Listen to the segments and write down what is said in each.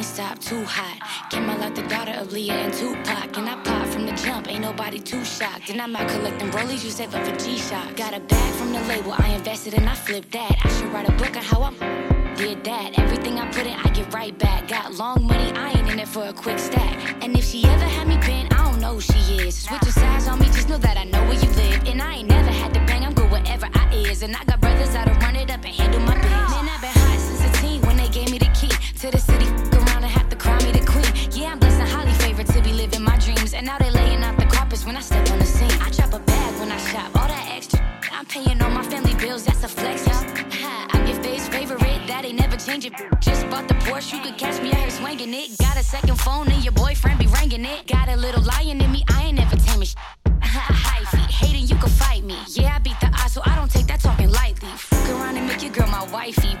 can't stop, too hot. Came out like the daughter of Aaliyah and Tupac. And I pop from the jump, ain't nobody too shocked. And I'm out collecting rollies, you save up for G-Shock. Got a bag from the label, I invested and I flipped that. I should write a book on how I'm did that. Everything I put in, I get right back. Got long money, I ain't in it for a quick stack. And if she ever had me bent, I don't know who she is. Switching sides on me, just know that I know where you live. And I ain't never had to bang, I'm good wherever I is. And I got brothers that'll run it up and handle my now they laying out the carpets when I step on the scene. I drop a bag when I shop, all that extra. I'm paying all my family bills, that's a flex, y'all. Ha, I get face favorite, that ain't never changing. Just bought the Porsche, you could catch me out here swinging it. Got a second phone and your boyfriend be ringing it. Got a little lion in me, I ain't never taming sh- Hyphy, hating you can fight me. Yeah, I beat the odds, so I don't take that talking lightly. Fuck around and make your girl my wifey.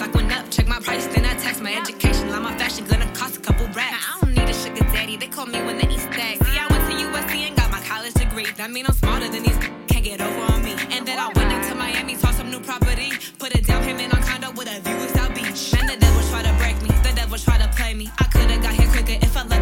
Stock went up. Check my price, then I tax my education. Like my fashion gonna cost a couple racks. I don't need a sugar daddy, they call me when they eat stacks. See, I went to USC and got my college degree. That mean I'm smarter than these can't get over on me. And then I went into Miami, saw some new property. Put a down payment on condo with a view of South Beach. Man, the devil try to break me, the devil try to play me. I could've got here quicker if I let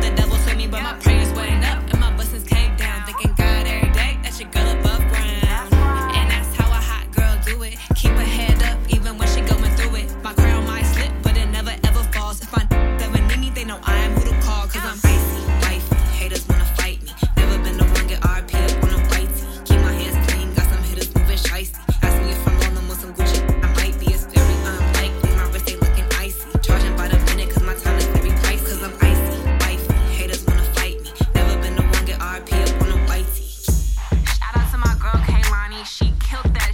she killed that.